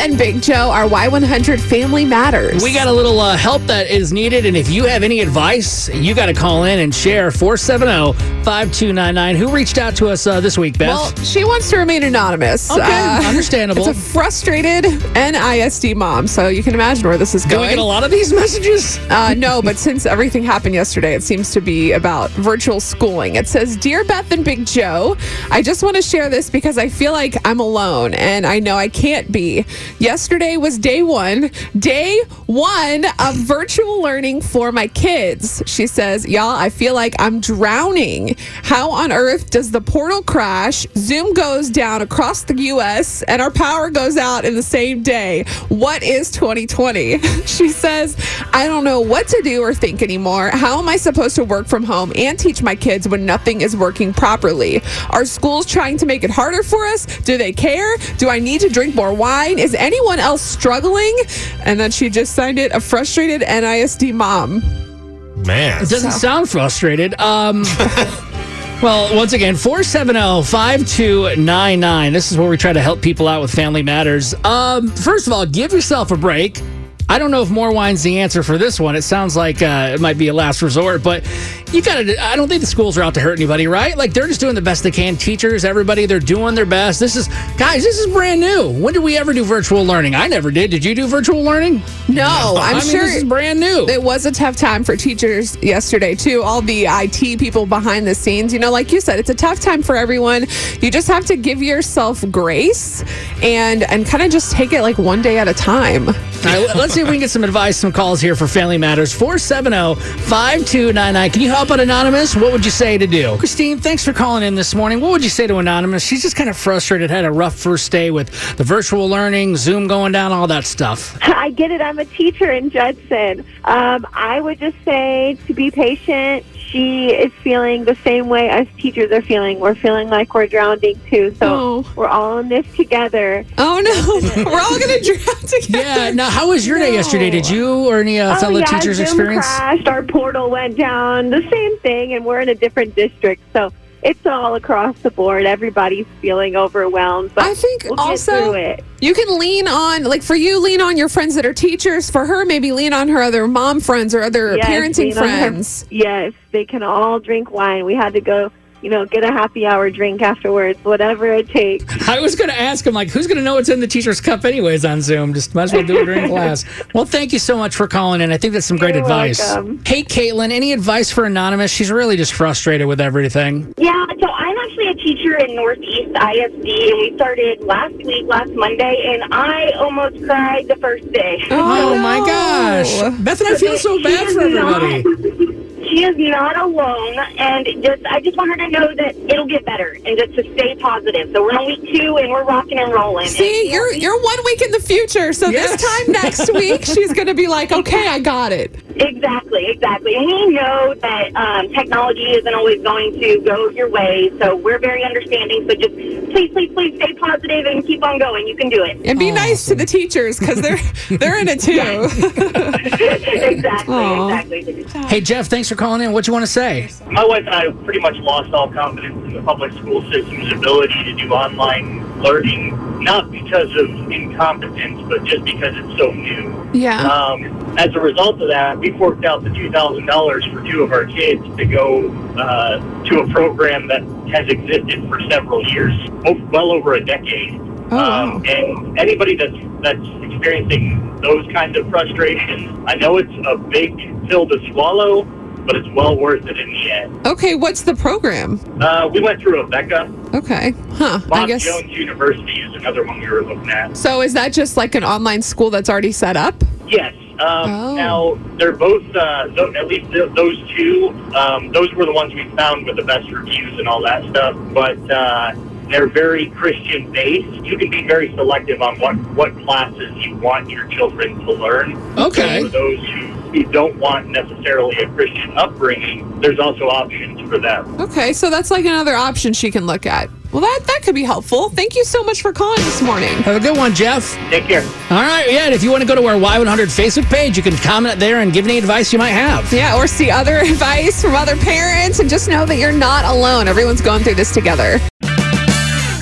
and Big Joe, our Y100 Family Matters. We got a little uh, help that is needed, and if you have any advice, you got to call in and share 470 5299. Who reached out to us uh, this week, Beth? Well, she wants to remain anonymous. Okay, understandable. It's a frustrated NISD mom, so you can imagine where this is going. Do we get a lot of these messages? Uh, no, but since everything happened yesterday, it seems to be about virtual schooling. It says, Dear Beth and Big Joe, I just want to share this because I feel like I'm alone and I know I can't be. Yesterday was day one, day one of virtual learning for my kids. She says, Y'all, I feel like I'm drowning. How on earth does the portal crash? Zoom goes down across the US and our power goes out in the same day. What is 2020? She says, I don't know what to do or think anymore. How am I supposed to work from home and teach my kids when nothing is working properly? Are schools trying to make it harder for us? Do they care? Do I need to drink more wine? Is anyone else struggling? And then she just signed it a frustrated NISD mom. Man. It doesn't sound frustrated. Um, well, once again, 470 5299. This is where we try to help people out with Family Matters. Um, first of all, give yourself a break. I don't know if more wine's the answer for this one. It sounds like uh, it might be a last resort, but you gotta. I don't think the schools are out to hurt anybody, right? Like they're just doing the best they can. Teachers, everybody, they're doing their best. This is, guys, this is brand new. When did we ever do virtual learning? I never did. Did you do virtual learning? No, I'm I mean, sure this is brand new. It was a tough time for teachers yesterday, too. All the IT people behind the scenes. You know, like you said, it's a tough time for everyone. You just have to give yourself grace and and kind of just take it like one day at a time. All right, let's see if we can get some advice, some calls here for Family Matters. 470 5299. Can you help out Anonymous? What would you say to do? Christine, thanks for calling in this morning. What would you say to Anonymous? She's just kind of frustrated, had a rough first day with the virtual learning, Zoom going down, all that stuff. I get it. I'm a teacher in Judson. Um, I would just say to be patient. She is feeling the same way as teachers are feeling. We're feeling like we're drowning too. So Oh. we're all in this together. Oh no, we're all gonna drown together. Yeah, now, how was your day yesterday? Did you or any uh, fellow oh, yeah, teachers Zoom experience? crashed. Our portal went down. The same thing, and we're in a different district. So it's all across the board. Everybody's feeling overwhelmed. But I think we'll also it. you can lean on, like for you, lean on your friends that are teachers. For her, maybe lean on her other mom friends or other Yes, parenting on her- friends. Yes, they can all drink wine. We had to go, you know, get a happy hour drink afterwards, whatever it takes. I was going to ask him, like, who's going to know what's in the teacher's cup, anyways, on Zoom? Just might as well do it during class. Well, thank you so much for calling in. I think that's some great You're advice. welcome. Hey, Caitlin, any advice for Anonymous? She's really just frustrated with everything. Yeah, so I'm actually a teacher in Northeast ISD, and we started last week, last Monday, and I almost cried the first day. Oh, no. my gosh. Beth and I feel so bad for everybody. Not, she is not alone, and just I just want her to know that it'll get better, and just to stay positive. So we're on week two, and we're rocking and rolling. See, And- you're you're one week in the future. So Yes. this time next week, she's gonna be like, okay, I got it. Exactly, exactly. And we know that um, technology isn't always going to go your way, so we're very understanding. So just please, please, please stay positive and keep on going. You can do it. And be nice to the teachers because they're they're in it too. exactly, Aw. exactly. Hey, Jeff, thanks for calling in. What you want to say? My wife and I pretty much lost all confidence in the public school system's ability to do online learning, not because of incompetence, but just because it's so new. yeah. Um, as a result of that, we forked out the $2,000 for two of our kids to go uh, to a program that has existed for several years, well over a decade. Oh, wow. Um, and anybody that's that's experiencing those kinds of frustrations, I know it's a big pill to swallow, but it's well worth it in the end. Okay, what's the program? Uh, we went through Abeka. Okay, huh? I guess. Jones University is another one we were looking at. So is that just like an online school that's already set up? Yes. Um, Oh. Now they're both, uh, tho- at least th- those two. Um, those were the ones we found with the best reviews and all that stuff. But uh, they're very Christian based. You can be very selective on what what classes you want your children to learn. Okay. For those who, who don't want necessarily a Christian upbringing, there's also options for them. Okay, so that's like another option she can look at. Well, that that could be helpful. Thank you so much for calling this morning. Have a good one, Jeff. Take care. All right, yeah, and if you want to go to our Y100 Facebook page, you can comment there and give any advice you might have. Yeah, or see other advice from other parents and just know that you're not alone. Everyone's going through this together.